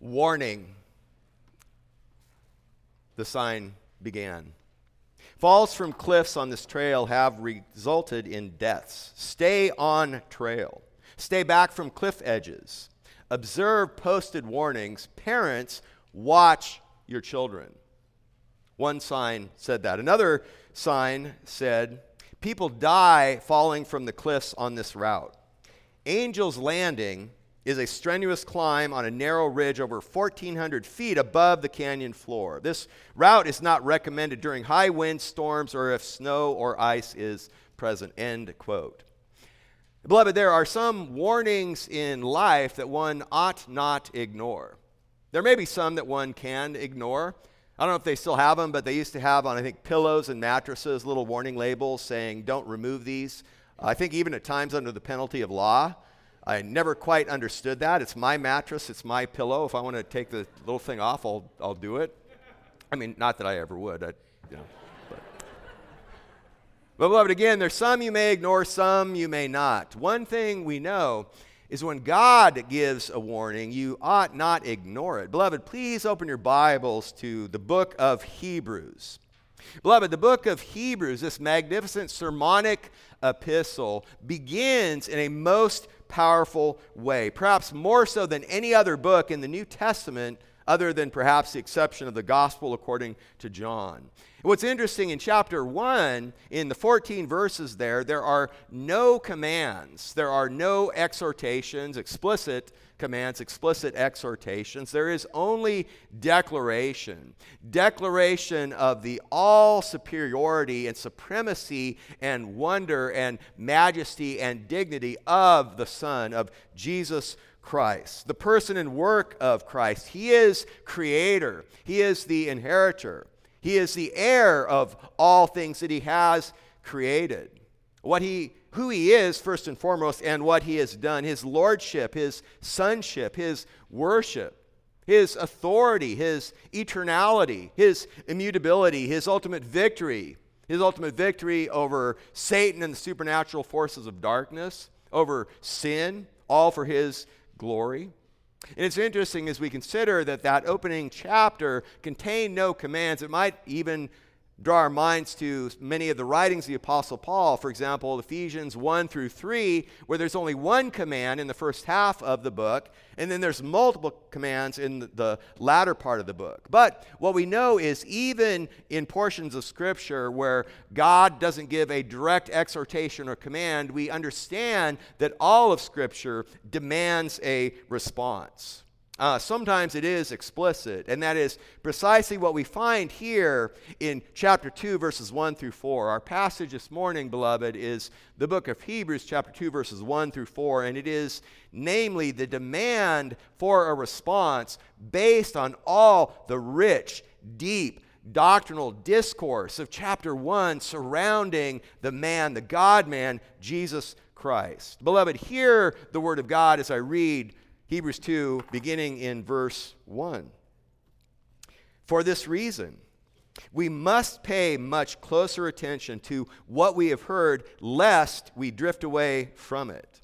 Warning. The sign began. Falls from cliffs on this trail have resulted in deaths. Stay on trail. Stay back from cliff edges. Observe posted warnings. Parents, watch your children. One sign said that. Another sign said, People die falling from the cliffs on this route. Angel's Landing is a strenuous climb on a narrow ridge over 1,400 feet above the canyon floor. This route is not recommended during high wind storms or if snow or ice is present. End quote. Beloved, there are some warnings in life that one ought not ignore. There may be some that one can ignore. I don't know if they still have them, but they used to have on, I think, pillows and mattresses little warning labels saying, don't remove these. I think even at times under the penalty of law. I never quite understood that. It's my mattress, it's my pillow. If I want to take the little thing off, I'll, I'll do it. I mean, not that I ever would. I, you know, but. but, beloved, again, there's some you may ignore, some you may not. One thing we know is when God gives a warning, you ought not ignore it. Beloved, please open your Bibles to the book of Hebrews. Beloved, the book of Hebrews, this magnificent sermonic epistle, begins in a most powerful way, perhaps more so than any other book in the New Testament, other than perhaps the exception of the Gospel according to John. What's interesting in chapter 1, in the 14 verses there, there are no commands, there are no exhortations, explicit commands, explicit exhortations. There is only declaration. Declaration of the all superiority and supremacy and wonder and majesty and dignity of the Son, of Jesus Christ, the person and work of Christ. He is creator, He is the inheritor, He is the heir of all things that He has created. What He who he is, first and foremost, and what he has done his lordship, his sonship, his worship, his authority, his eternality, his immutability, his ultimate victory, his ultimate victory over Satan and the supernatural forces of darkness, over sin, all for his glory. And it's interesting as we consider that that opening chapter contained no commands. It might even draw our minds to many of the writings of the Apostle Paul, for example, Ephesians 1 through 3, where there's only one command in the first half of the book, and then there's multiple commands in the latter part of the book. But what we know is even in portions of Scripture where God doesn't give a direct exhortation or command, we understand that all of Scripture demands a response. Uh, sometimes it is explicit, and that is precisely what we find here in chapter 2, verses 1 through 4. Our passage this morning, beloved, is the book of Hebrews, chapter 2, verses 1 through 4, and it is namely the demand for a response based on all the rich, deep, doctrinal discourse of chapter 1 surrounding the man, the God man, Jesus Christ. Beloved, hear the word of God as I read Hebrews 2, beginning in verse 1. For this reason, we must pay much closer attention to what we have heard, lest we drift away from it.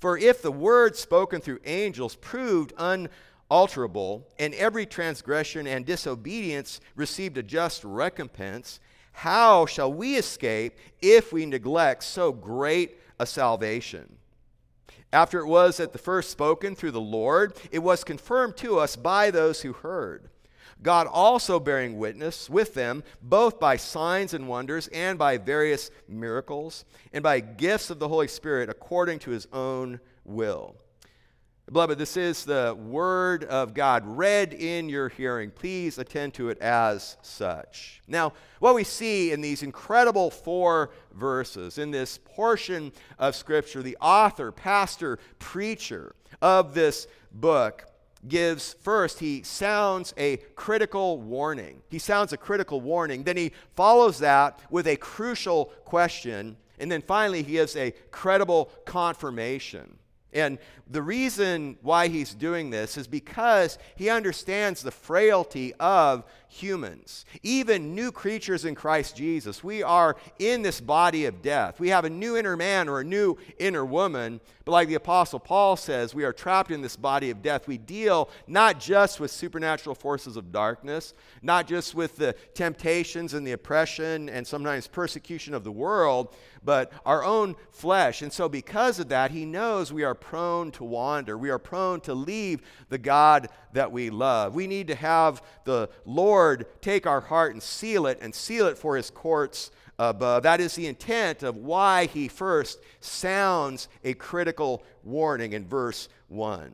For if the word spoken through angels proved unalterable, and every transgression and disobedience received a just recompense, how shall we escape if we neglect so great a salvation? After it was at the first spoken through the Lord, it was confirmed to us by those who heard. God also bearing witness with them, both by signs and wonders, and by various miracles, and by gifts of the Holy Spirit according to his own will. Beloved, this is the Word of God read in your hearing. Please attend to it as such. Now, what we see in these incredible four verses, in this portion of Scripture, the author, pastor, preacher of this book gives first, he sounds a critical warning. He sounds a critical warning. Then he follows that with a crucial question. And then finally, he gives a credible confirmation. And the reason why he's doing this is because he understands the frailty of humans, even new creatures in Christ Jesus. We are in this body of death. We have a new inner man or a new inner woman. But like the Apostle Paul says, we are trapped in this body of death. We deal not just with supernatural forces of darkness, not just with the temptations and the oppression and sometimes persecution of the world, but our own flesh. And so, because of that, he knows we are prone to wander. We are prone to leave the God that we love. We need to have the Lord take our heart and seal it and seal it for his courts above. That is the intent of why he first sounds a critical warning in verse 1.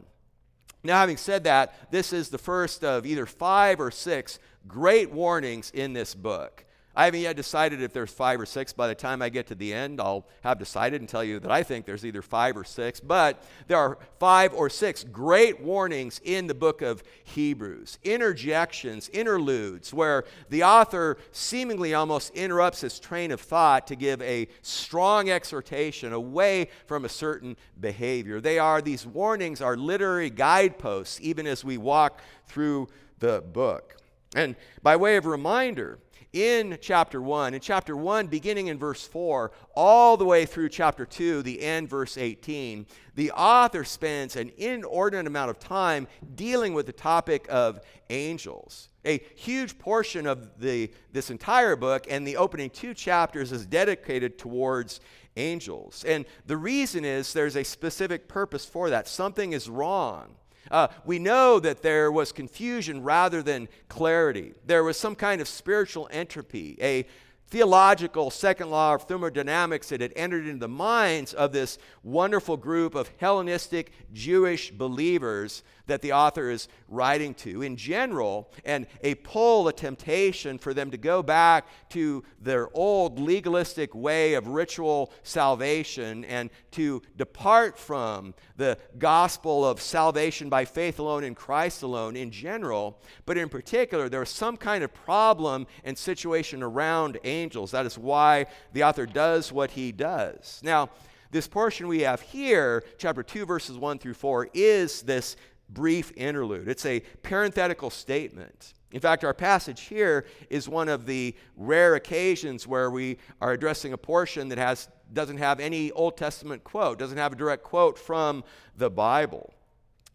Now, having said that, this is the first of either five or six great warnings in this book. I haven't yet decided if there's five or six. By the time I get to the end, I'll have decided and tell you that I think there's either five or six. But there are five or six great warnings in the book of Hebrews interjections, interludes, where the author seemingly almost interrupts his train of thought to give a strong exhortation away from a certain behavior. They are, these warnings are literary guideposts, even as we walk through the book. And by way of reminder, in chapter 1. In chapter 1, beginning in verse 4, all the way through chapter 2, the end, verse 18, the author spends an inordinate amount of time dealing with the topic of angels. A huge portion of the, this entire book and the opening two chapters is dedicated towards angels. And the reason is there's a specific purpose for that. Something is wrong uh, we know that there was confusion rather than clarity. There was some kind of spiritual entropy, a theological second law of thermodynamics that had entered into the minds of this wonderful group of Hellenistic Jewish believers that the author is writing to in general, and a pull, a temptation for them to go back to their old legalistic way of ritual salvation and to depart from the gospel of salvation by faith alone in Christ alone in general. But in particular, there was some kind of problem and situation around angels. That is why the author does what he does. Now, this portion we have here, chapter 2, verses 1 through 4, is this brief interlude. It's a parenthetical statement. In fact, our passage here is one of the rare occasions where we are addressing a portion that has, doesn't have any Old Testament quote, doesn't have a direct quote from the Bible.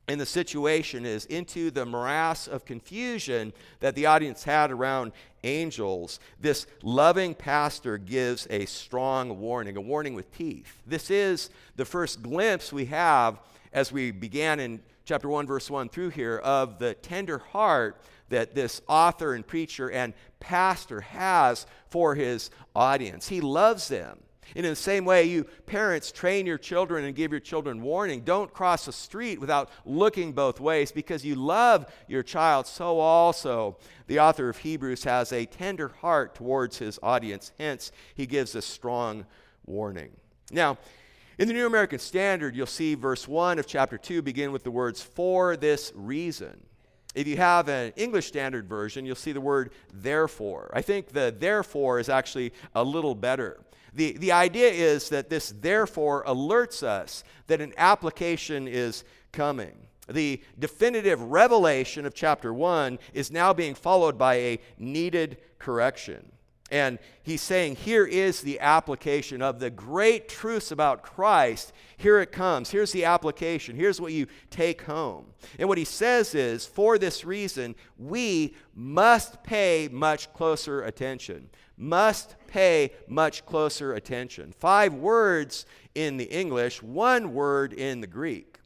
And the situation is into the morass of confusion that the audience had around angels. This loving pastor gives a strong warning, a warning with teeth. This is the first glimpse we have as we began in chapter 1, verse 1 through here, of the tender heart that this author and preacher and pastor has for his audience. He loves them. And in the same way, you parents train your children and give your children warning. Don't cross the street without looking both ways because you love your child. So, also, the author of Hebrews has a tender heart towards his audience. Hence, he gives a strong warning. Now, in the New American Standard, you'll see verse 1 of chapter 2 begin with the words, for this reason. If you have an English Standard Version, you'll see the word therefore. I think the therefore is actually a little better. The, the idea is that this therefore alerts us that an application is coming. The definitive revelation of chapter 1 is now being followed by a needed correction. And he's saying, here is the application of the great truths about Christ. Here it comes. Here's the application. Here's what you take home. And what he says is, for this reason, we must pay much closer attention. Must pay much closer attention. Five words in the English, one word in the Greek.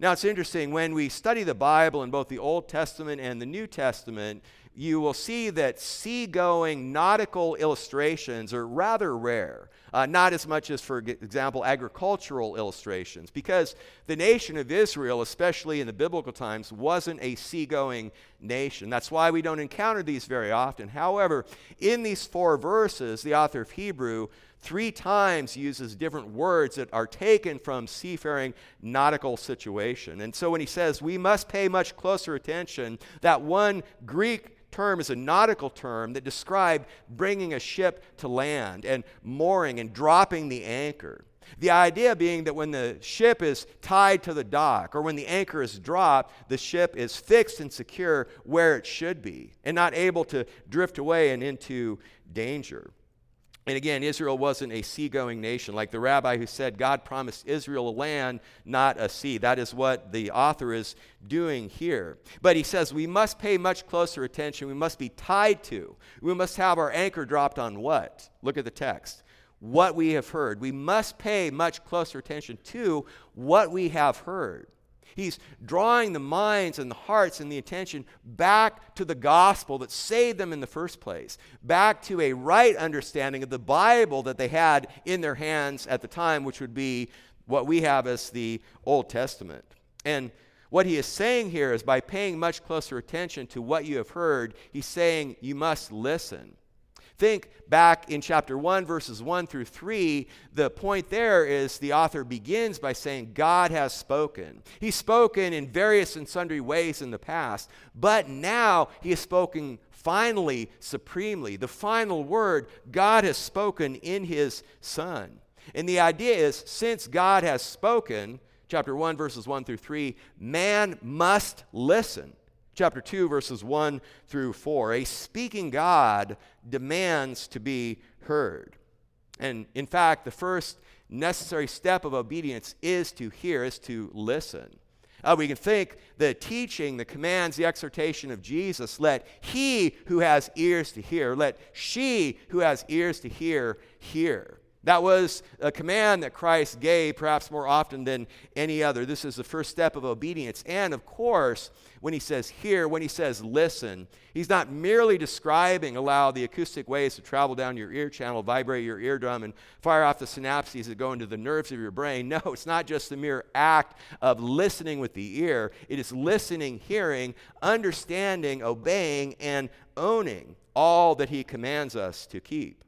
Now, it's interesting, when we study the Bible in both the Old Testament and the New Testament, you will see that seagoing nautical illustrations are rather rare. Uh, not as much as, for example, agricultural illustrations, because the nation of Israel, especially in the biblical times, wasn't a seagoing nation. That's why we don't encounter these very often. However, in these four verses, the author of Hebrew three times uses different words that are taken from seafaring nautical situation. And so when he says we must pay much closer attention, that one Greek term is a nautical term that described bringing a ship to land and mooring and dropping the anchor. The idea being that when the ship is tied to the dock or when the anchor is dropped, the ship is fixed and secure where it should be and not able to drift away and into danger. And again, Israel wasn't a seagoing nation. Like the rabbi who said, God promised Israel a land, not a sea. That is what the author is doing here. But he says we must pay much closer attention. We must be tied to. We must have our anchor dropped on what? Look at the text. What we have heard. We must pay much closer attention to what we have heard. He's drawing the minds and the hearts and the attention back to the gospel that saved them in the first place, back to a right understanding of the Bible that they had in their hands at the time, which would be what we have as the Old Testament. And what he is saying here is by paying much closer attention to what you have heard, he's saying you must listen. Think back in chapter 1, verses 1 through 3. The point there is the author begins by saying, God has spoken. He's spoken in various and sundry ways in the past, but now he has spoken finally, supremely. The final word, God has spoken in his Son. And the idea is since God has spoken, chapter 1, verses 1 through 3, man must listen chapter 2, verses 1 through 4. A speaking God demands to be heard. And in fact, the first necessary step of obedience is to hear, is to listen. Uh, we can think the teaching, the commands, the exhortation of Jesus let he who has ears to hear, let she who has ears to hear, hear. That was a command that Christ gave, perhaps more often than any other. This is the first step of obedience. And of course, when he says hear, when he says listen, he's not merely describing allow the acoustic waves to travel down your ear channel, vibrate your eardrum, and fire off the synapses that go into the nerves of your brain. No, it's not just the mere act of listening with the ear, it is listening, hearing, understanding, obeying, and owning all that he commands us to keep.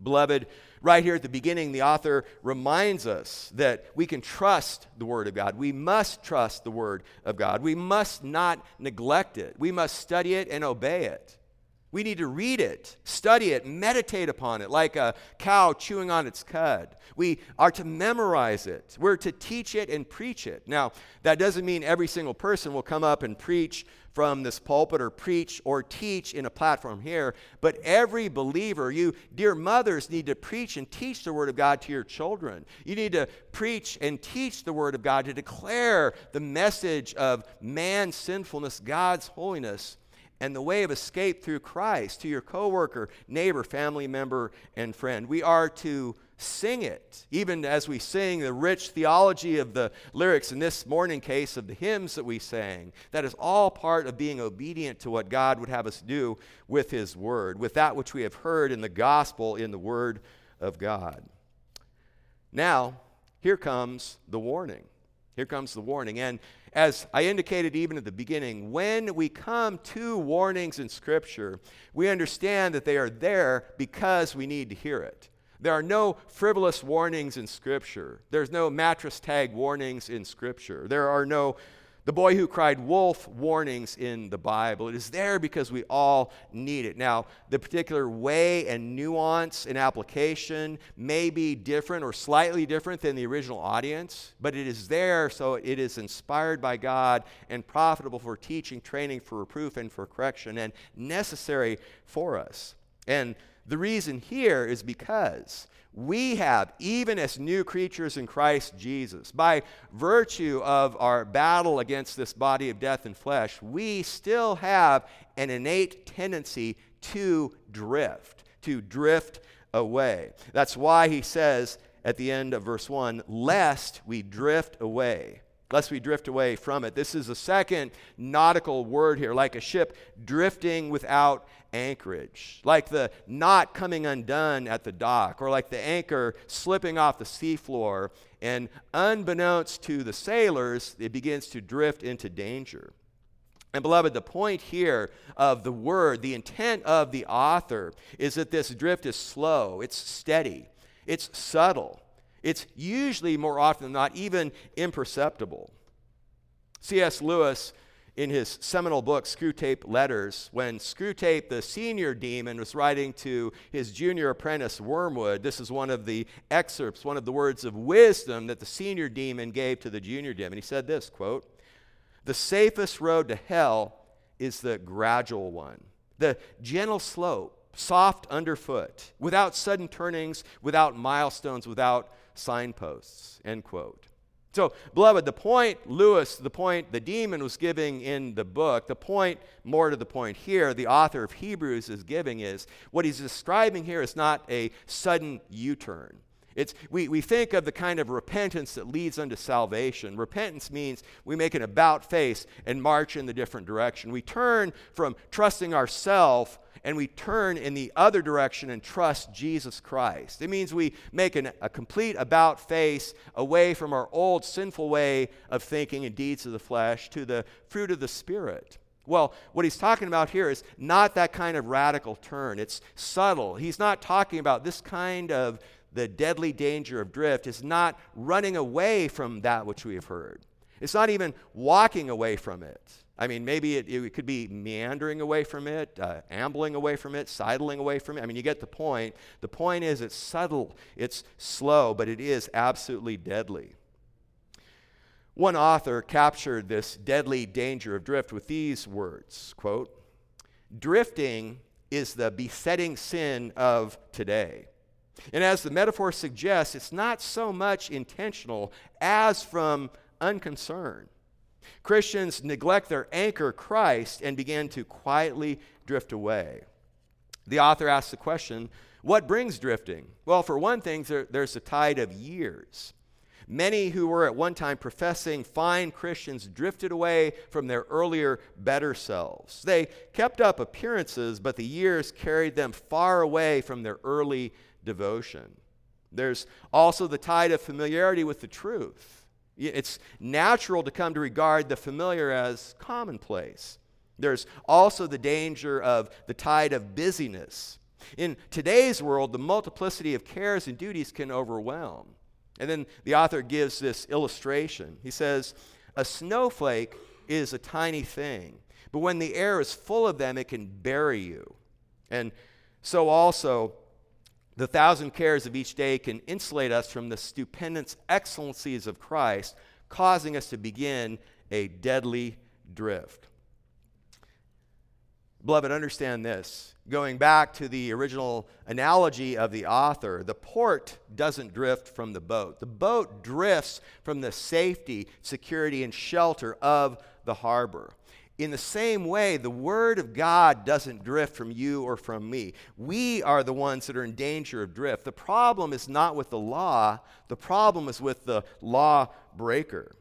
Beloved, right here at the beginning, the author reminds us that we can trust the Word of God. We must trust the Word of God. We must not neglect it. We must study it and obey it. We need to read it, study it, meditate upon it like a cow chewing on its cud. We are to memorize it. We're to teach it and preach it. Now, that doesn't mean every single person will come up and preach from this pulpit or preach or teach in a platform here, but every believer, you dear mothers, need to preach and teach the Word of God to your children. You need to preach and teach the Word of God to declare the message of man's sinfulness, God's holiness and the way of escape through Christ to your coworker, neighbor, family member, and friend. We are to sing it, even as we sing the rich theology of the lyrics in this morning case of the hymns that we sang. That is all part of being obedient to what God would have us do with His Word, with that which we have heard in the gospel in the Word of God. Now, here comes the warning. Here comes the warning. And as I indicated even at the beginning, when we come to warnings in Scripture, we understand that they are there because we need to hear it. There are no frivolous warnings in Scripture. There's no mattress tag warnings in Scripture. There are no the boy who cried wolf warnings in the Bible. It is there because we all need it. Now, the particular way and nuance and application may be different or slightly different than the original audience, but it is there so it is inspired by God and profitable for teaching, training, for reproof, and for correction, and necessary for us. And the reason here is because we have, even as new creatures in Christ Jesus, by virtue of our battle against this body of death and flesh, we still have an innate tendency to drift, to drift away. That's why he says at the end of verse 1 lest we drift away lest we drift away from it. This is a second nautical word here, like a ship drifting without anchorage, like the knot coming undone at the dock, or like the anchor slipping off the seafloor. And unbeknownst to the sailors, it begins to drift into danger. And, beloved, the point here of the word, the intent of the author, is that this drift is slow, it's steady, it's subtle. It's usually, more often than not, even imperceptible. C.S. Lewis, in his seminal book, Screwtape Letters, when Screwtape, the senior demon, was writing to his junior apprentice, Wormwood, this is one of the excerpts, one of the words of wisdom that the senior demon gave to the junior demon. He said this quote, The safest road to hell is the gradual one, the gentle slope, soft underfoot, without sudden turnings, without milestones, without signposts. End quote. So, beloved, the point Lewis, the point the demon was giving in the book, the point, more to the point here, the author of Hebrews is giving is what he's describing here is not a sudden U turn. It's, we, we think of the kind of repentance that leads unto salvation. Repentance means we make an about face and march in the different direction. We turn from trusting ourselves and we turn in the other direction and trust Jesus Christ. It means we make an, a complete about face away from our old sinful way of thinking and deeds of the flesh to the fruit of the Spirit. Well, what he's talking about here is not that kind of radical turn. It's subtle. He's not talking about this kind of the deadly danger of drift is not running away from that which we have heard. It's not even walking away from it. I mean, maybe it, it could be meandering away from it, uh, ambling away from it, sidling away from it. I mean, you get the point. The point is it's subtle, it's slow, but it is absolutely deadly. One author captured this deadly danger of drift with these words quote, Drifting is the besetting sin of today. And as the metaphor suggests, it's not so much intentional as from unconcern. Christians neglect their anchor, Christ, and begin to quietly drift away. The author asks the question what brings drifting? Well, for one thing, there, there's a tide of years. Many who were at one time professing fine Christians drifted away from their earlier better selves. They kept up appearances, but the years carried them far away from their early devotion. There's also the tide of familiarity with the truth. It's natural to come to regard the familiar as commonplace. There's also the danger of the tide of busyness. In today's world, the multiplicity of cares and duties can overwhelm. And then the author gives this illustration. He says, A snowflake is a tiny thing, but when the air is full of them, it can bury you. And so also, the thousand cares of each day can insulate us from the stupendous excellencies of Christ, causing us to begin a deadly drift. Beloved, understand this. Going back to the original analogy of the author, the port doesn't drift from the boat. The boat drifts from the safety, security, and shelter of the harbor. In the same way, the Word of God doesn't drift from you or from me. We are the ones that are in danger of drift. The problem is not with the law, the problem is with the law breaker.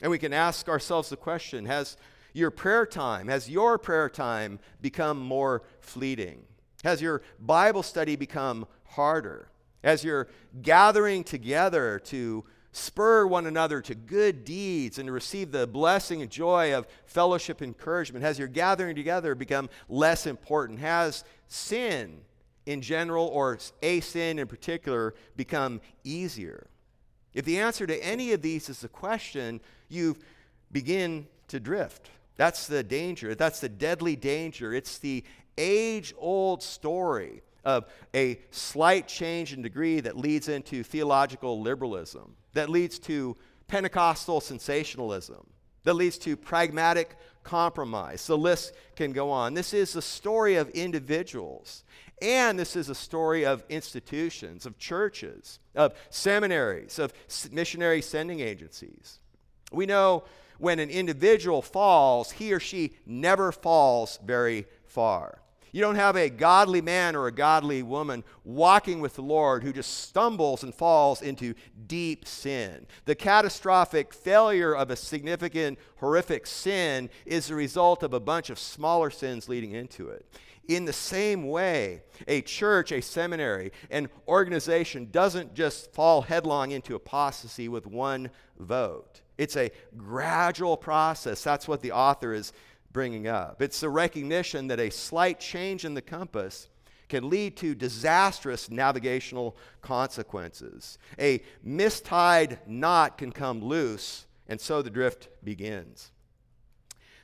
And we can ask ourselves the question Has your prayer time, has your prayer time become more fleeting? Has your Bible study become harder? Has your gathering together to spur one another to good deeds and to receive the blessing and joy of fellowship encouragement? Has your gathering together become less important? Has sin in general or a sin in particular become easier? If the answer to any of these is the question, you begin to drift. That's the danger. That's the deadly danger. It's the age old story of a slight change in degree that leads into theological liberalism that leads to Pentecostal sensationalism, that leads to pragmatic compromise. The list can go on. This is a story of individuals, and this is a story of institutions, of churches, of seminaries, of missionary sending agencies. We know when an individual falls, he or she never falls very far. You don't have a godly man or a godly woman walking with the Lord who just stumbles and falls into deep sin. The catastrophic failure of a significant, horrific sin is the result of a bunch of smaller sins leading into it. In the same way, a church, a seminary, an organization doesn't just fall headlong into apostasy with one vote. It's a gradual process. That's what the author is bringing up. It's the recognition that a slight change in the compass can lead to disastrous navigational consequences. A mistied knot can come loose, and so the drift begins.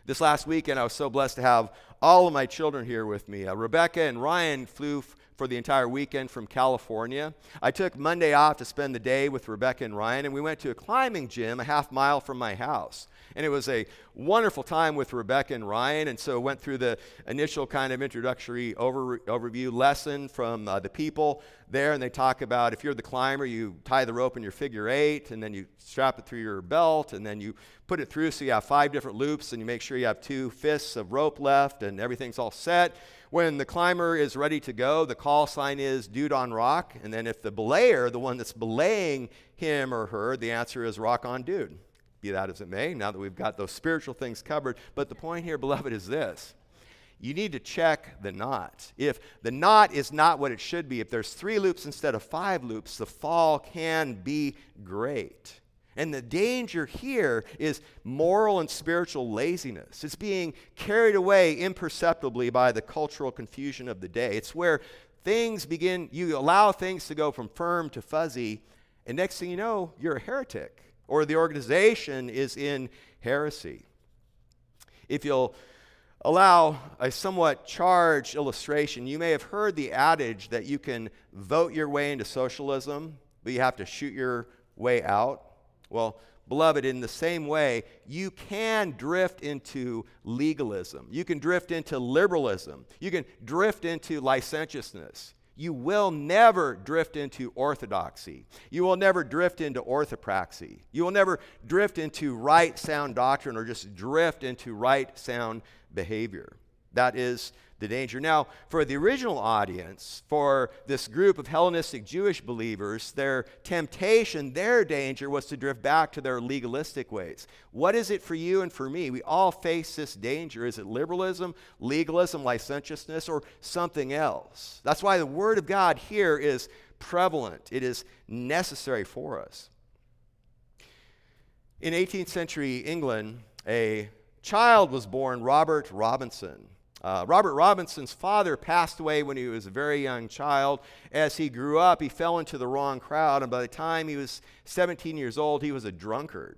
This last weekend, I was so blessed to have all of my children here with me. Uh, Rebecca and Ryan flew f- for the entire weekend from California. I took Monday off to spend the day with Rebecca and Ryan, and we went to a climbing gym a half mile from my house. And it was a wonderful time with Rebecca and Ryan. And so went through the initial kind of introductory over, overview lesson from uh, the people there. And they talk about if you're the climber, you tie the rope in your figure eight, and then you strap it through your belt, and then you put it through so you have five different loops, and you make sure you have two fists of rope left, and everything's all set. When the climber is ready to go, the call sign is dude on rock. And then if the belayer, the one that's belaying him or her, the answer is rock on dude be that as it may, now that we've got those spiritual things covered. But the point here, beloved, is this you need to check the knot. If the knot is not what it should be, if there's three loops instead of five loops, the fall can be great. And the danger here is moral and spiritual laziness. It's being carried away imperceptibly by the cultural confusion of the day. It's where things begin, you allow things to go from firm to fuzzy, and next thing you know, you're a heretic or the organization is in heresy. If you'll allow a somewhat charged illustration, you may have heard the adage that you can vote your way into socialism, but you have to shoot your way out. Well, beloved, in the same way, you can drift into legalism. You can drift into liberalism. You can drift into licentiousness. You will never drift into orthodoxy. You will never drift into orthopraxy. You will never drift into right sound doctrine or just drift into right sound behavior. That is the danger. Now, for the original audience, for this group of Hellenistic Jewish believers, their temptation, their danger was to drift back to their legalistic ways. What is it for you and for me? We all face this danger. Is it liberalism, legalism, licentiousness, or something else? That's why the Word of God here is prevalent, it is necessary for us. In 18th century England, a child was born, Robert Robinson. Uh, Robert Robinson's father passed away when he was a very young child. As he grew up, he fell into the wrong crowd, and by the time he was 17 years old, he was a drunkard.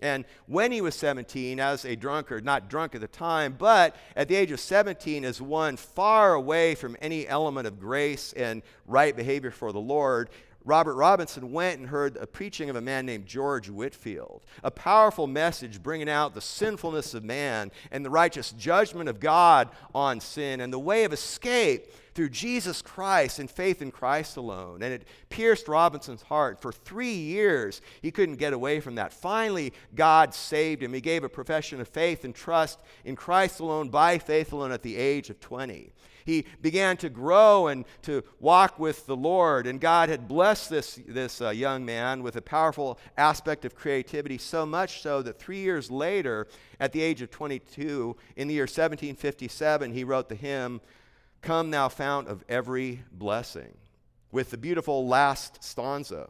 And when he was 17, as a drunkard, not drunk at the time, but at the age of 17, as one far away from any element of grace and right behavior for the Lord, Robert Robinson went and heard a preaching of a man named George Whitefield, a powerful message bringing out the sinfulness of man and the righteous judgment of God on sin and the way of escape through Jesus Christ and faith in Christ alone. And it pierced Robinson's heart. For three years, he couldn't get away from that. Finally, God saved him. He gave a profession of faith and trust in Christ alone by faith alone at the age of 20 he began to grow and to walk with the Lord. And God had blessed this, this uh, young man with a powerful aspect of creativity, so much so that three years later, at the age of 22, in the year 1757, he wrote the hymn, Come, thou fount of every blessing, with the beautiful last stanza.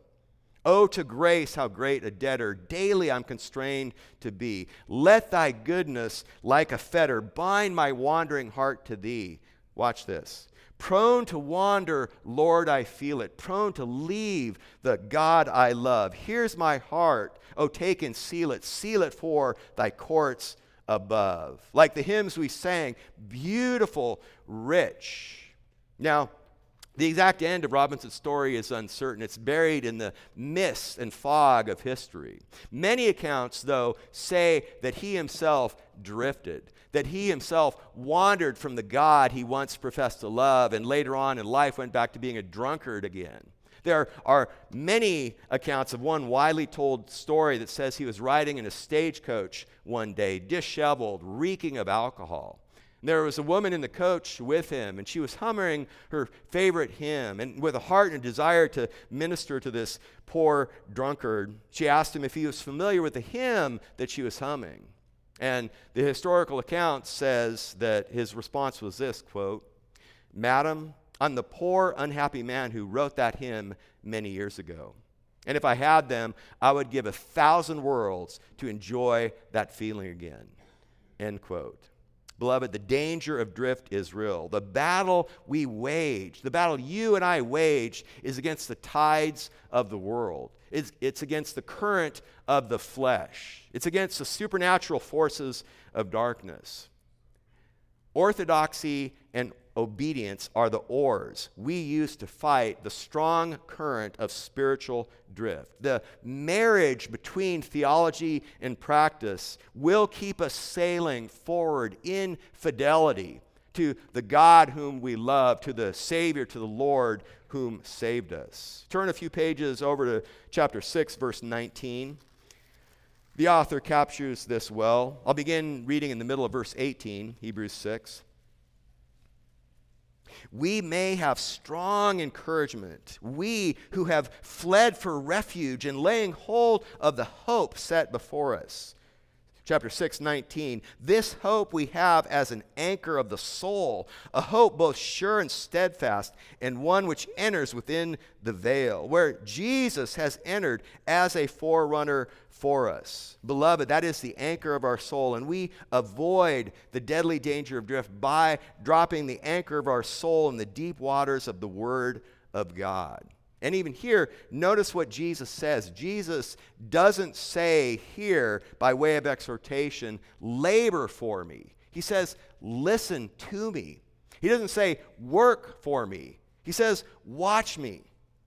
Oh, to grace, how great a debtor daily I'm constrained to be. Let thy goodness, like a fetter, bind my wandering heart to thee. Watch this. Prone to wander, Lord, I feel it. Prone to leave the God I love. Here's my heart. Oh, take and seal it. Seal it for thy courts above. Like the hymns we sang, beautiful, rich. Now, the exact end of Robinson's story is uncertain. It's buried in the mist and fog of history. Many accounts, though, say that he himself drifted, that he himself wandered from the God he once professed to love, and later on in life went back to being a drunkard again. There are many accounts of one widely told story that says he was riding in a stagecoach one day, disheveled, reeking of alcohol. There was a woman in the coach with him, and she was humming her favorite hymn. And with a heart and desire to minister to this poor drunkard, she asked him if he was familiar with the hymn that she was humming. And the historical account says that his response was this quote, Madam, I'm the poor, unhappy man who wrote that hymn many years ago. And if I had them, I would give a thousand worlds to enjoy that feeling again. End quote. Beloved, the danger of drift is real. The battle we wage, the battle you and I wage, is against the tides of the world. It's, it's against the current of the flesh. It's against the supernatural forces of darkness. Orthodoxy and obedience are the oars we use to fight the strong current of spiritual drift. The marriage between theology and practice will keep us sailing forward in fidelity to the God whom we love, to the Savior, to the Lord whom saved us. Turn a few pages over to chapter 6, verse 19. The author captures this well. I'll begin reading in the middle of verse 18, Hebrews 6 we may have strong encouragement. We who have fled for refuge and laying hold of the hope set before us. Chapter 6, 19. This hope we have as an anchor of the soul, a hope both sure and steadfast, and one which enters within the veil, where Jesus has entered as a forerunner for us. Beloved, that is the anchor of our soul, and we avoid the deadly danger of drift by dropping the anchor of our soul in the deep waters of the Word of God. And even here, notice what Jesus says. Jesus doesn't say here, by way of exhortation, labor for me. He says, listen to me. He doesn't say, work for me. He says, watch me.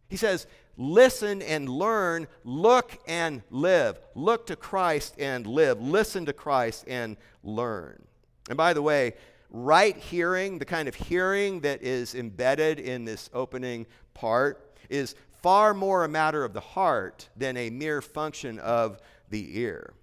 He says, listen and learn, look and live. Look to Christ and live. Listen to Christ and learn. And by the way, right hearing, the kind of hearing that is embedded in this opening part, is far more a matter of the heart than a mere function of the ear.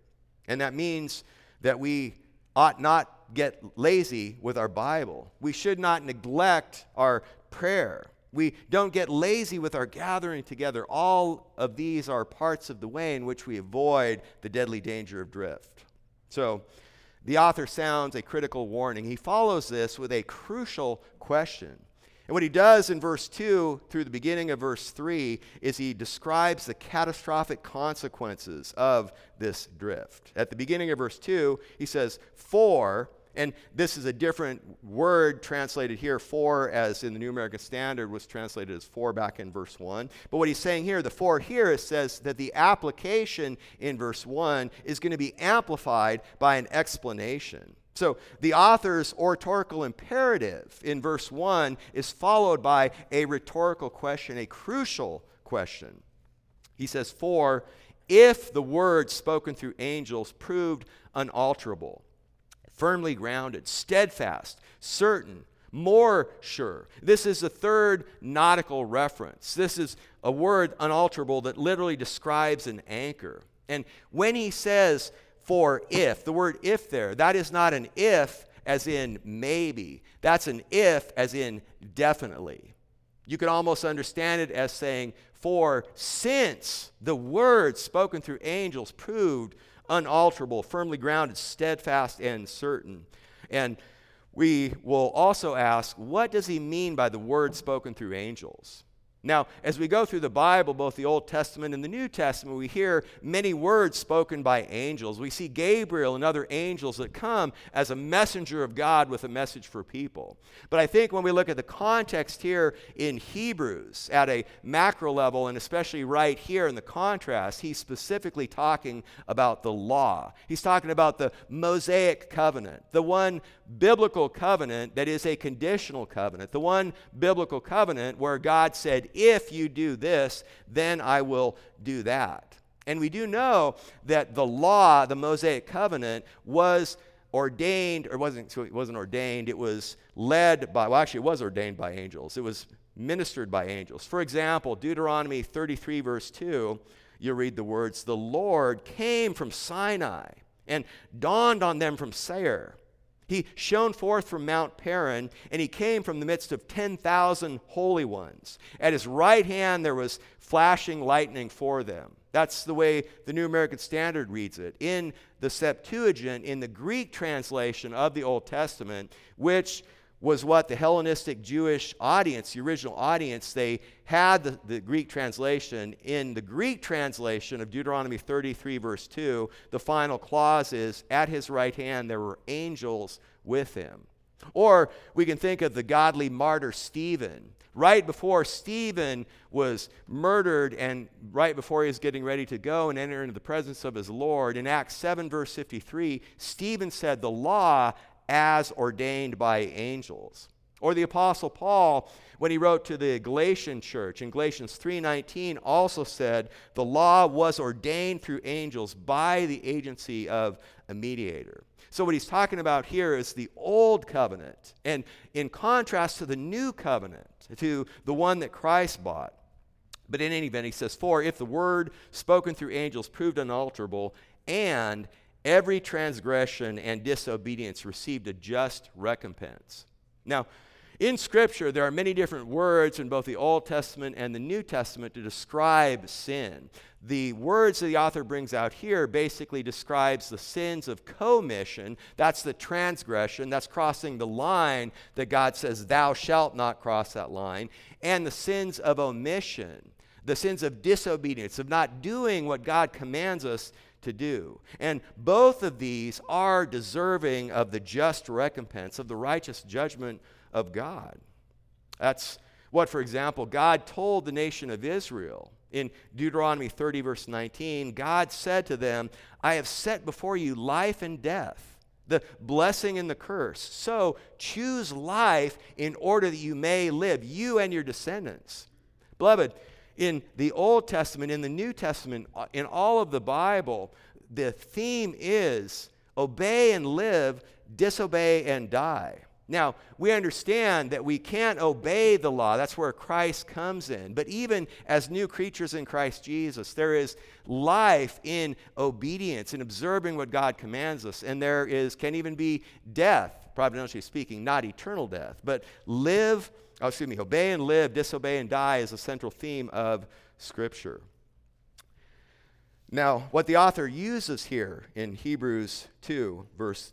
And that means that we ought not get lazy with our Bible. We should not neglect our prayer. We don't get lazy with our gathering together. All of these are parts of the way in which we avoid the deadly danger of drift. So, the author sounds a critical warning. He follows this with a crucial question. And what he does in verse 2 through the beginning of verse 3 is he describes the catastrophic consequences of this drift. At the beginning of verse 2, he says, For and this is a different word translated here, for, as in the New American Standard was translated as for back in verse 1. But what he's saying here, the for here, says that the application in verse 1 is going to be amplified by an explanation. So the author's oratorical imperative in verse 1 is followed by a rhetorical question, a crucial question. He says, For if the word spoken through angels proved unalterable, firmly grounded, steadfast, certain, more sure. This is the third nautical reference. This is a word unalterable that literally describes an anchor. And when he says, for if, the word if there, that is not an if as in maybe. That's an if as in definitely. You can almost understand it as saying, for since the word spoken through angels proved unalterable, firmly grounded, steadfast, and certain. And we will also ask, what does he mean by the word spoken through angels? Now, as we go through the Bible, both the Old Testament and the New Testament, we hear many words spoken by angels. We see Gabriel and other angels that come as a messenger of God with a message for people. But I think when we look at the context here in Hebrews at a macro level, and especially right here in the contrast, he's specifically talking about the law. He's talking about the Mosaic covenant, the one biblical covenant that is a conditional covenant, the one biblical covenant where God said, If you do this, then I will do that. And we do know that the law, the Mosaic covenant, was ordained, or wasn't, it wasn't ordained, it was led by, well, actually, it was ordained by angels. It was ministered by angels. For example, Deuteronomy 33, verse 2, you read the words, The Lord came from Sinai and dawned on them from Seir. He shone forth from Mount Paran, and he came from the midst of 10,000 holy ones. At his right hand there was flashing lightning for them. That's the way the New American Standard reads it. In the Septuagint, in the Greek translation of the Old Testament, which was what the Hellenistic Jewish audience, the original audience, they had the, the, Greek translation. In the Greek translation of Deuteronomy 33, verse 2, the final clause is At his right hand there were angels with him. Or we can think of the godly martyr Stephen. Right before Stephen was murdered and right before he was getting ready to go and enter into the presence of his Lord, in Acts 7, verse 53, Stephen said, The law as ordained by angels. Or the apostle Paul when he wrote to the Galatian church in Galatians 3:19 also said the law was ordained through angels by the agency of a mediator. So what he's talking about here is the old covenant and in contrast to the new covenant to the one that Christ bought. But in any event he says for if the word spoken through angels proved unalterable and every transgression and disobedience received a just recompense. Now, in Scripture, there are many different words in both the Old Testament and the New Testament to describe sin. The words that the author brings out here basically describes the sins of commission. That's the transgression. That's crossing the line that God says, Thou shalt not cross that line. And the sins of omission, the sins of disobedience, of not doing what God commands us to do. And both of these are deserving of the just recompense, of the righteous judgment of God. That's what, for example, God told the nation of Israel. In Deuteronomy 30, verse 19, God said to them, I have set before you life and death, the blessing and the curse. So choose life in order that you may live, you and your descendants. Beloved, in the Old Testament, in the New Testament, uh, in all of the Bible, the theme is obey and live, disobey and die. Now, we understand that we can't obey the law. That's where Christ comes in. But even as new creatures in Christ Jesus, there is life in obedience, in observing what God commands us. And there is, can even be death, providentially speaking, not eternal death, but live oh, excuse me, obey and live, disobey and die is a central theme of Scripture. Now, what the author uses here in Hebrews 2, verse,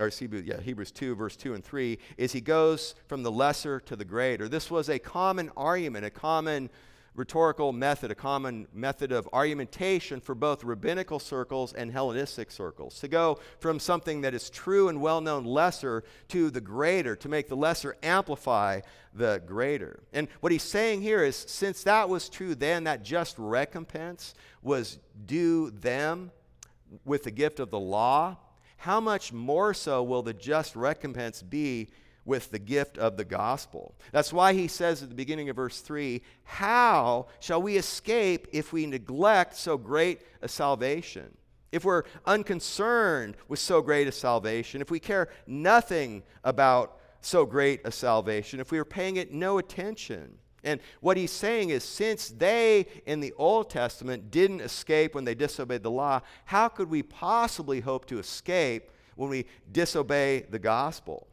or yeah, Hebrews 2, verse 2 and 3, is he goes from the lesser to the greater. This was a common argument, a common rhetorical method, a common method of argumentation for both rabbinical circles and Hellenistic circles. To go from something that is true and well known lesser to the greater, to make the lesser amplify the greater. And what he's saying here is since that was true then, that just recompense was due them with the gift of the law, how much more so will the just recompense be? With the gift of the gospel. That's why he says at the beginning of verse 3 How shall we escape if we neglect so great a salvation? If we're unconcerned with so great a salvation, if we care nothing about so great a salvation, if we are paying it no attention. And what he's saying is since they in the Old Testament didn't escape when they disobeyed the law, how could we possibly hope to escape when we disobey the gospel?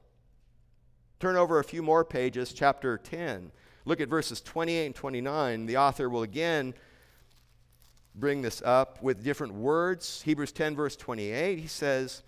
Turn over a few more pages, chapter 10. Look at verses 28 and 29. The author will again bring this up with different words. Hebrews 10, verse 28, he says,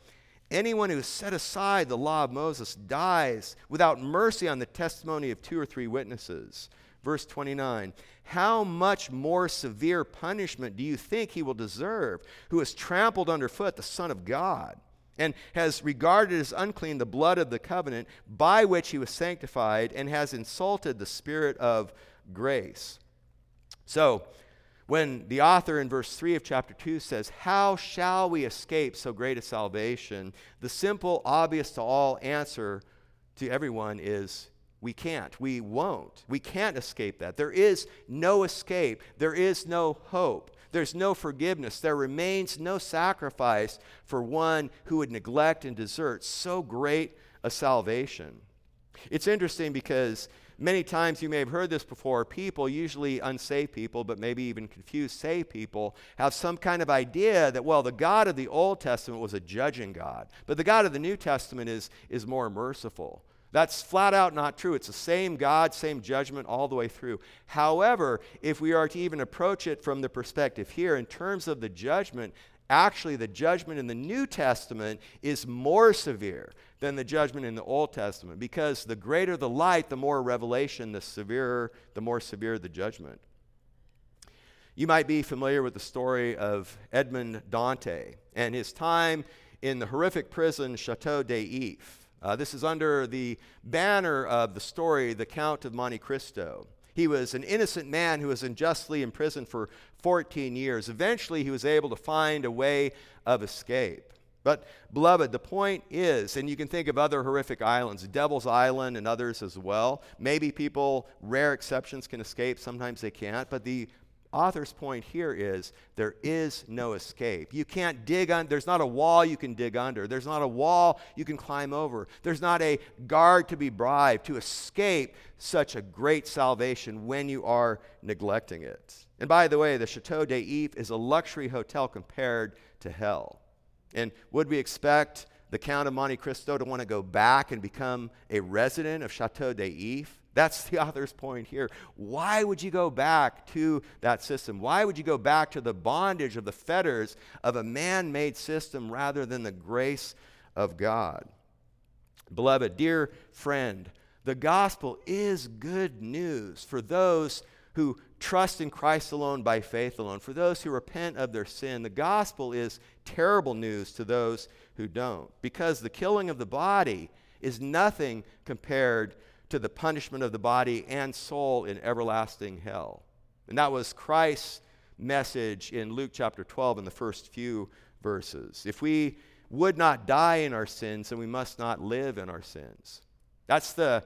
Anyone who has set aside the law of Moses dies without mercy on the testimony of two or three witnesses. Verse 29 How much more severe punishment do you think he will deserve who has trampled underfoot the Son of God? And has regarded as unclean the blood of the covenant by which he was sanctified and has insulted the spirit of grace. So, when the author in verse 3 of chapter 2 says, How shall we escape so great a salvation? the simple, obvious to all answer to everyone is, We can't. We won't. We can't escape that. There is no escape. There is no hope. There's no forgiveness. There remains no sacrifice for one who would neglect and desert so great a salvation. It's interesting because many times you may have heard this before. People, usually unsaved people, but maybe even confused saved people, have some kind of idea that, well, the God of the Old Testament was a judging God, but the God of the New Testament is, is more merciful. That's flat out not true. It's the same God, same judgment all the way through. However, if we are to even approach it from the perspective here, in terms of the judgment, actually the judgment in the New Testament is more severe. than the judgment in the Old Testament because the greater the light, the more revelation, the severer, the more severe the judgment. You might be familiar with the story of Edmond Dante and his time in the horrific prison Chateau d'If. Uh, this is under the banner of the story, The Count of Monte Cristo. He was an innocent man who was unjustly imprisoned for 14 years. Eventually, he was able to find a way of escape. But, beloved, the point is, and you can think of other horrific islands, Devil's Island and others as well. Maybe people, rare exceptions, can escape, sometimes they can't. But the author's point here is there is no escape. You can't dig on, there's not a wall you can dig under. There's not a wall you can climb over. There's not a guard to be bribed to escape such a great salvation when you are neglecting it. And by the way, the Chateau des d'If is a luxury hotel compared to hell. And would we expect the Count of Monte Cristo to want to go back and become a resident of Chateau des d'If? That's the author's point here. Why would you go back to that system? Why would you go back to the bondage of the fetters of a man made system rather than the grace of God? Beloved, dear friend, the gospel is good news for those who trust in Christ alone by faith alone, for those who repent of their sin. The gospel is terrible news to those who don't, because the killing of the body is nothing compared to the punishment of the body and soul in everlasting hell. And that was Christ's message in Luke chapter 12 in the first few verses. If we would not die in our sins, then we must not live in our sins. That's the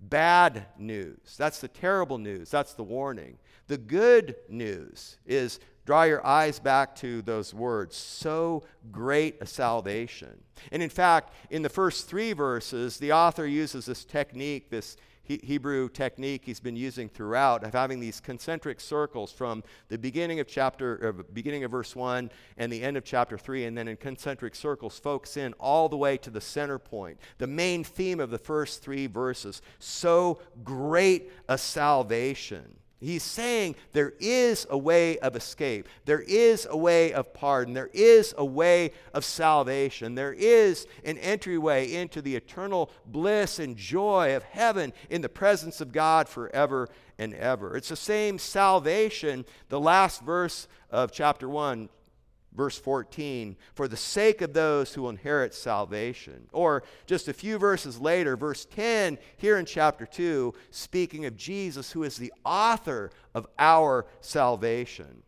bad news. That's the terrible news. That's the warning. The good news is draw your eyes back to those words so great a salvation. And in fact, in the first three verses, the author uses this technique, this Hebrew technique he's been using throughout of having these concentric circles from the beginning of chapter, or beginning of verse 1 and the end of chapter 3, and then in concentric circles, focus in all the way to the center point, the main theme of the first three verses. So great a salvation. He's saying there is a way of escape. There is a way of pardon. There is a way of salvation. There is an entryway into the eternal bliss and joy of heaven in the presence of God forever and ever. It's the same salvation, the last verse of chapter 1 verse 14, for the sake of those who inherit salvation. Or just a few verses later, verse 10, here in chapter 2, speaking of Jesus, who is the author of our salvation.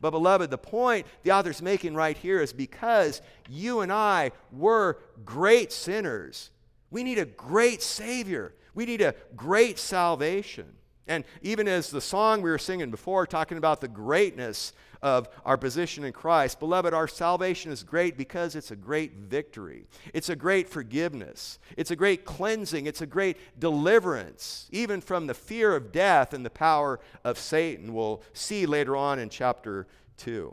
But, beloved, the point the author's making right here is because you and I were great sinners, we need a great Savior. We need a great salvation. And even as the song we were singing before, talking about the greatness of our position in Christ. Beloved, our salvation is great because it's a great victory. It's a great forgiveness. It's a great cleansing. It's a great deliverance, even from the fear of death and the power of Satan. We'll see later on in chapter 2.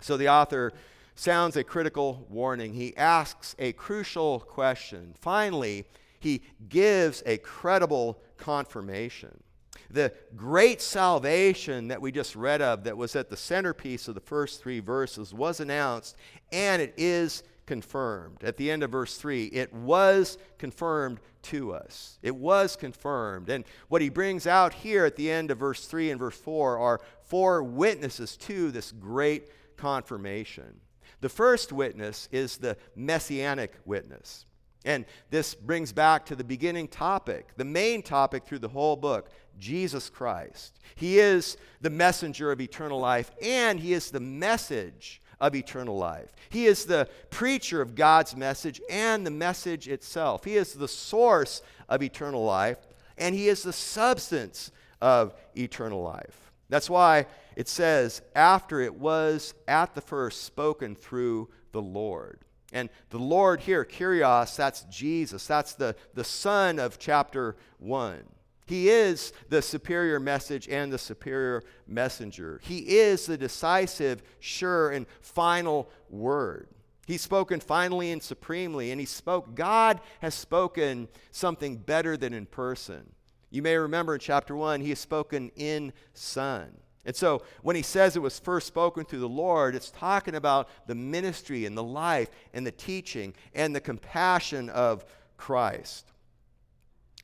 So the author sounds a critical warning. He asks a crucial question. Finally, he gives a credible confirmation. The great salvation that we just read of, that was at the centerpiece of the first three verses, was announced and it is confirmed. At the end of verse 3, it was confirmed to us. It was confirmed. And what he brings out here at the end of verse 3 and verse 4 are four witnesses to this great confirmation. The first witness is the messianic witness. And this brings back to the beginning topic, the main topic through the whole book Jesus Christ. He is the messenger of eternal life, and He is the message of eternal life. He is the preacher of God's message and the message itself. He is the source of eternal life, and He is the substance of eternal life. That's why it says, after it was at the first spoken through the Lord. And the Lord here, Kyrios, that's Jesus. That's the, the Son of chapter 1. He is the superior message and the superior messenger. He is the decisive, sure, and final word. He's spoken finally and supremely, and he spoke, God has spoken something better than in person. You may remember in chapter 1, he has spoken in Son. And so when he says it was first spoken through the Lord, it's talking about the ministry and the life and the teaching and the compassion of Christ.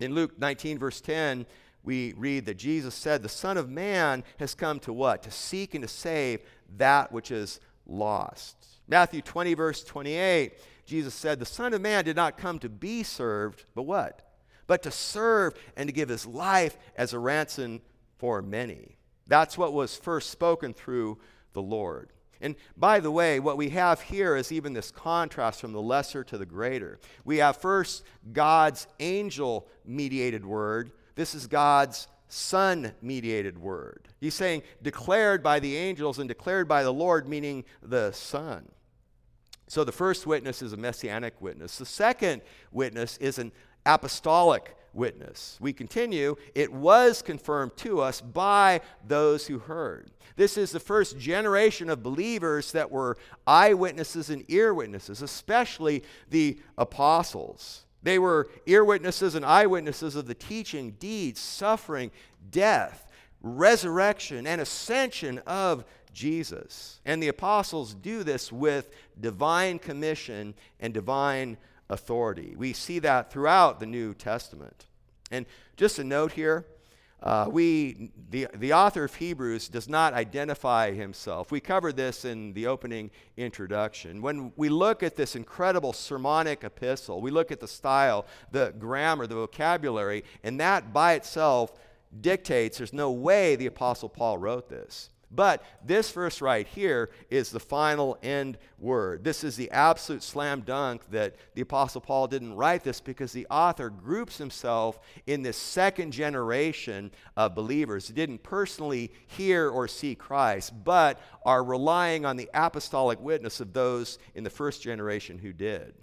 In Luke 19, verse 10, we read that Jesus said, The Son of Man has come to what? To seek and to save that which is lost. Matthew 20, verse 28, Jesus said, The Son of Man did not come to be served, but what? But to serve and to give his life as a ransom for many. That's what was first spoken through the Lord. And by the way, what we have here is even this contrast from the lesser to the greater. We have first God's angel mediated word. This is God's son mediated word. He's saying declared by the angels and declared by the Lord, meaning the Son. So the first witness is a messianic witness. The second witness is an apostolic witness. We continue, it was confirmed to us by those who heard. This is the first generation of believers that were eyewitnesses and ear witnesses, especially the apostles. They were ear witnesses and eyewitnesses of the teaching, deeds, suffering, death, resurrection, and ascension of Jesus. And the apostles do this with divine commission and divine authority. We see that throughout the New Testament. And just a note here uh, we, the, the author of Hebrews does not identify himself. We covered this in the opening introduction. When we look at this incredible sermonic epistle, we look at the style, the grammar, the vocabulary, and that by itself dictates there's no way the Apostle Paul wrote this. But this verse right here is the final end word. This is the absolute slam dunk that the Apostle Paul didn't write this because the author groups himself in this second generation of believers who didn't personally hear or see Christ, but are relying on the apostolic witness of those in the first generation who did.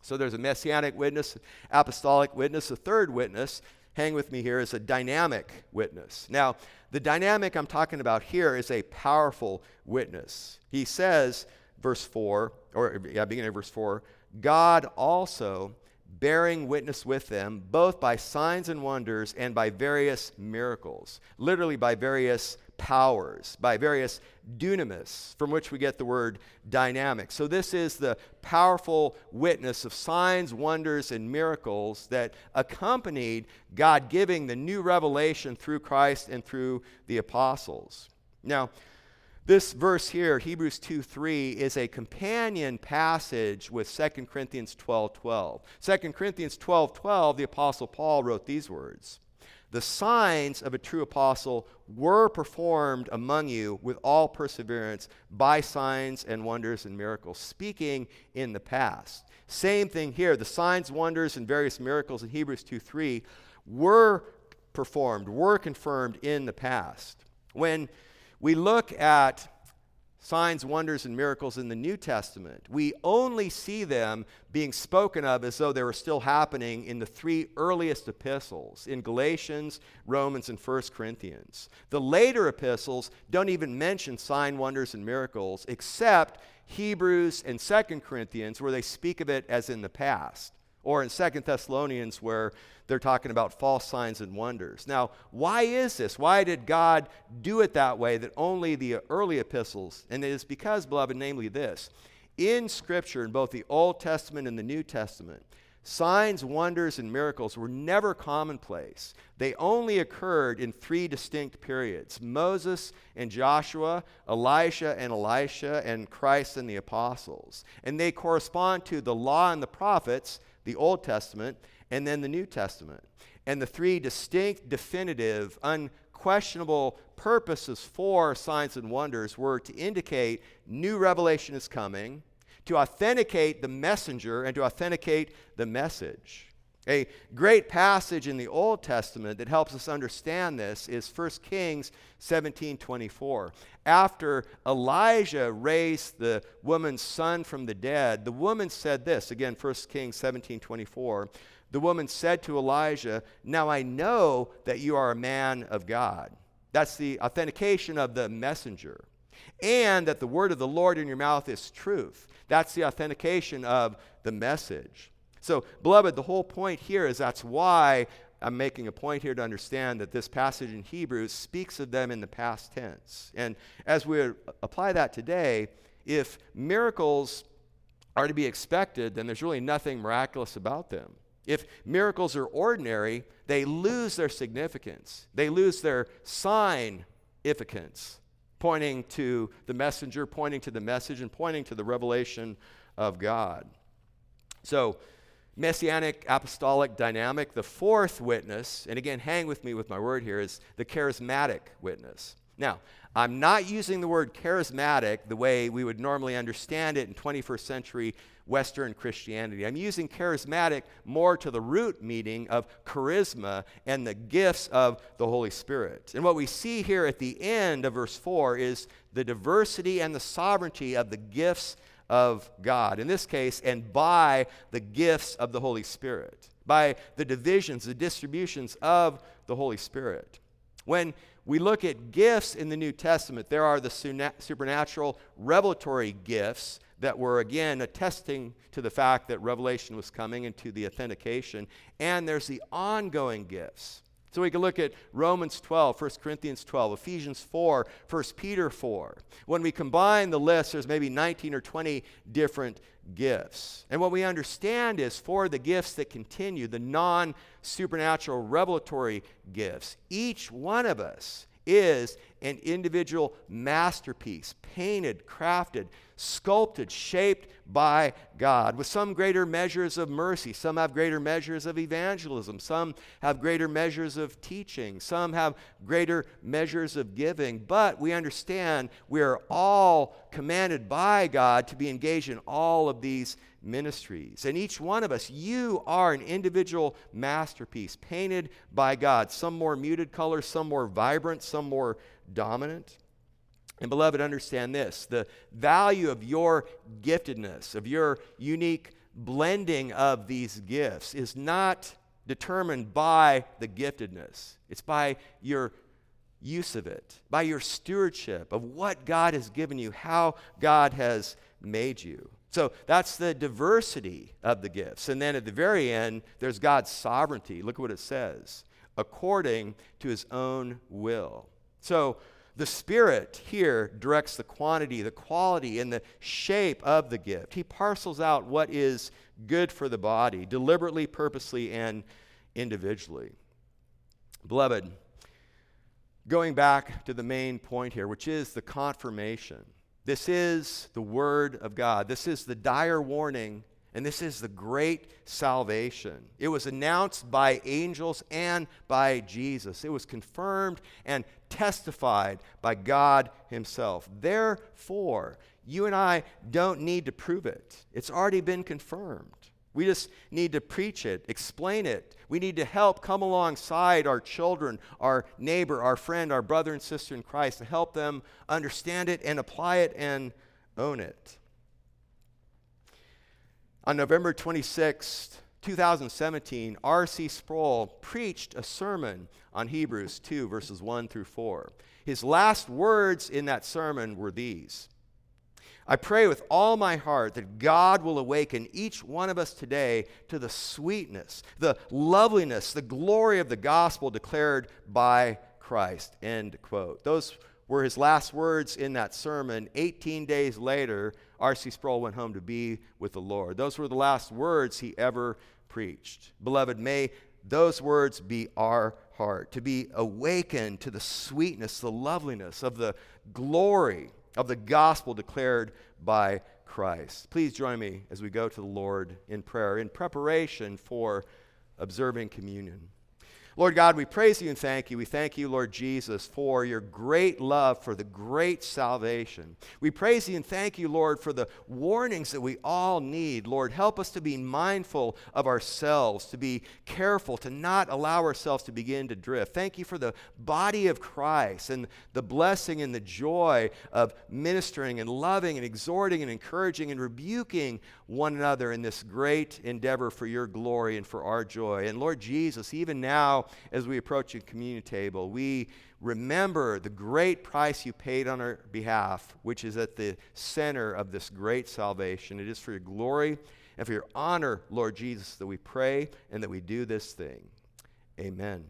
So there's a messianic witness, apostolic witness, a third witness. Hang with me here is a dynamic witness. Now, the dynamic I'm talking about here is a powerful witness. He says, verse 4, or yeah, beginning of verse 4, God also bearing witness with them, both by signs and wonders and by various miracles, literally by various powers, by various dunamis, from which we get the word dynamic. So, this is the powerful witness of signs, wonders, and miracles that accompanied God giving the new revelation through Christ and through the apostles. Now, this verse here, Hebrews 2 3, is a companion passage with 2 Corinthians 12 12. 2 Corinthians 12 12, the Apostle Paul wrote these words The signs of a true apostle were performed among you with all perseverance by signs and wonders and miracles, speaking in the past. Same thing here. The signs, wonders, and various miracles in Hebrews 2 3 were performed, were confirmed in the past. When we look at signs, wonders, and miracles in the New Testament, we only see them being spoken of as though they were still happening in the three earliest epistles in Galatians, Romans, and 1 Corinthians. The later epistles don't even mention sign, wonders, and miracles except Hebrews and 2 Corinthians, where they speak of it as in the past or in Second Thessalonians where they're talking about false signs and wonders. Now, why is this? Why did God do it that way that only the early epistles? And it is because, beloved, namely this in Scripture, in both the Old Testament and the New Testament, signs, wonders, and miracles were never commonplace. They only occurred in three distinct periods Moses and Joshua, Elijah and Elisha, and Christ and the apostles. And they correspond to the law and the prophets the Old Testament, and then the New Testament. And the three distinct, definitive, unquestionable purposes for signs and wonders were to indicate new revelation is coming, to authenticate the messenger, and to authenticate the message. A great passage in the Old Testament that helps us understand this is 1 Kings 17:24. After Elijah raised the woman's son from the dead, the woman said this, again 1 Kings 17:24. The woman said to Elijah, "Now I know that you are a man of God." That's the authentication of the messenger. And that the word of the Lord in your mouth is truth. That's the authentication of the message. So, beloved, the whole point here is that's why I'm making a point here to understand that this passage in Hebrews speaks of them in the past tense. And as we apply that today, if miracles are to be expected, then there's really nothing miraculous about them. If miracles are ordinary, they lose their significance. They lose their significance, pointing to the messenger, pointing to the message, and pointing to the revelation of God. So, messianic apostolic dynamic, the fourth witness, and again, hang with me with my word here, is the charismatic witness. Now, I'm not using the word charismatic the way we would normally understand it in 21st century Western Christianity. I'm using charismatic more to the root meaning of charisma and the gifts of the Holy Spirit. And what we see here at the end of verse 4 is the diversity and the sovereignty of the gifts of God. In this case, and by the gifts of the Holy Spirit, by the divisions, the distributions of the Holy Spirit. When we look at gifts in the New Testament, there are the supernatural revelatory gifts that were again attesting to the fact that revelation was coming and to the authentication. And there's the ongoing gifts. So we can look at Romans 12, 1 Corinthians 12, Ephesians 4, 1 Peter 4. When we combine the list, there's maybe 19 or 20 different gifts. And what we understand is for the gifts that continue, the non supernatural revelatory gifts, each one of us is an individual masterpiece, painted, crafted, sculpted, shaped by God, with some greater measures of mercy. Some have greater measures of evangelism. Some have greater measures of teaching. Some have greater measures of giving. But we understand we are all commanded by God to be engaged in all of these ministries. And each one of us, you are an individual masterpiece painted by God. Some more muted colors, some more vibrant, some more dominant. And beloved, understand this the value of your giftedness, of your unique blending of these gifts, is not determined by the giftedness, it's by your use of it, by your stewardship of what God has given you, how God has made you. So that's the diversity of the gifts. And then at the very end, there's God's sovereignty. Look at what it says according to his own will. So the Spirit here directs the quantity, the quality, and the shape of the gift. He parcels out what is good for the body, deliberately, purposely, and individually. Beloved, going back to the main point here, which is the confirmation. This is the Word of God. This is the dire warning, and this is the great salvation. It was announced by angels and by Jesus. It was confirmed and testified by God Himself. Therefore, you and I don't need to prove it, it's already been confirmed. We just need to preach it, explain it. We need to help come alongside our children, our neighbor, our friend, our brother and sister in Christ to help them understand it and apply it and own it. On November 26th, 2017, R.C. Sproul preached a sermon on Hebrews 2, verses 1 through 4. His last words in that sermon were these I pray with all my heart that God will awaken each one of us today to the sweetness, the loveliness, the glory of the gospel declared by Christ. End quote. Those were his last words in that sermon. 18 days later, R.C. Sproul went home to be with the Lord. Those were the last words he ever preached. Beloved, may those words be our heart, to be awakened to the sweetness, the loveliness of the glory of the gospel declared by Christ. Please join me as we go to the Lord in prayer in preparation for observing communion. Lord God, we praise you and thank you. We thank you, Lord Jesus, for your great love, for the great salvation. We praise you and thank you, Lord, for the warnings that we all need. Lord, help us to be mindful of ourselves, to be careful, to not allow ourselves to begin to drift. Thank you for the body of Christ and the blessing and the joy of ministering and loving and exhorting and encouraging and rebuking one another in this great endeavor for your glory and for our joy. And Lord Jesus, even now, as we approach the communion table, we remember the great price you paid on our behalf, which is at the center of this great salvation. It is for your glory and for your honor, Lord Jesus, that we pray and that we do this thing. Amen.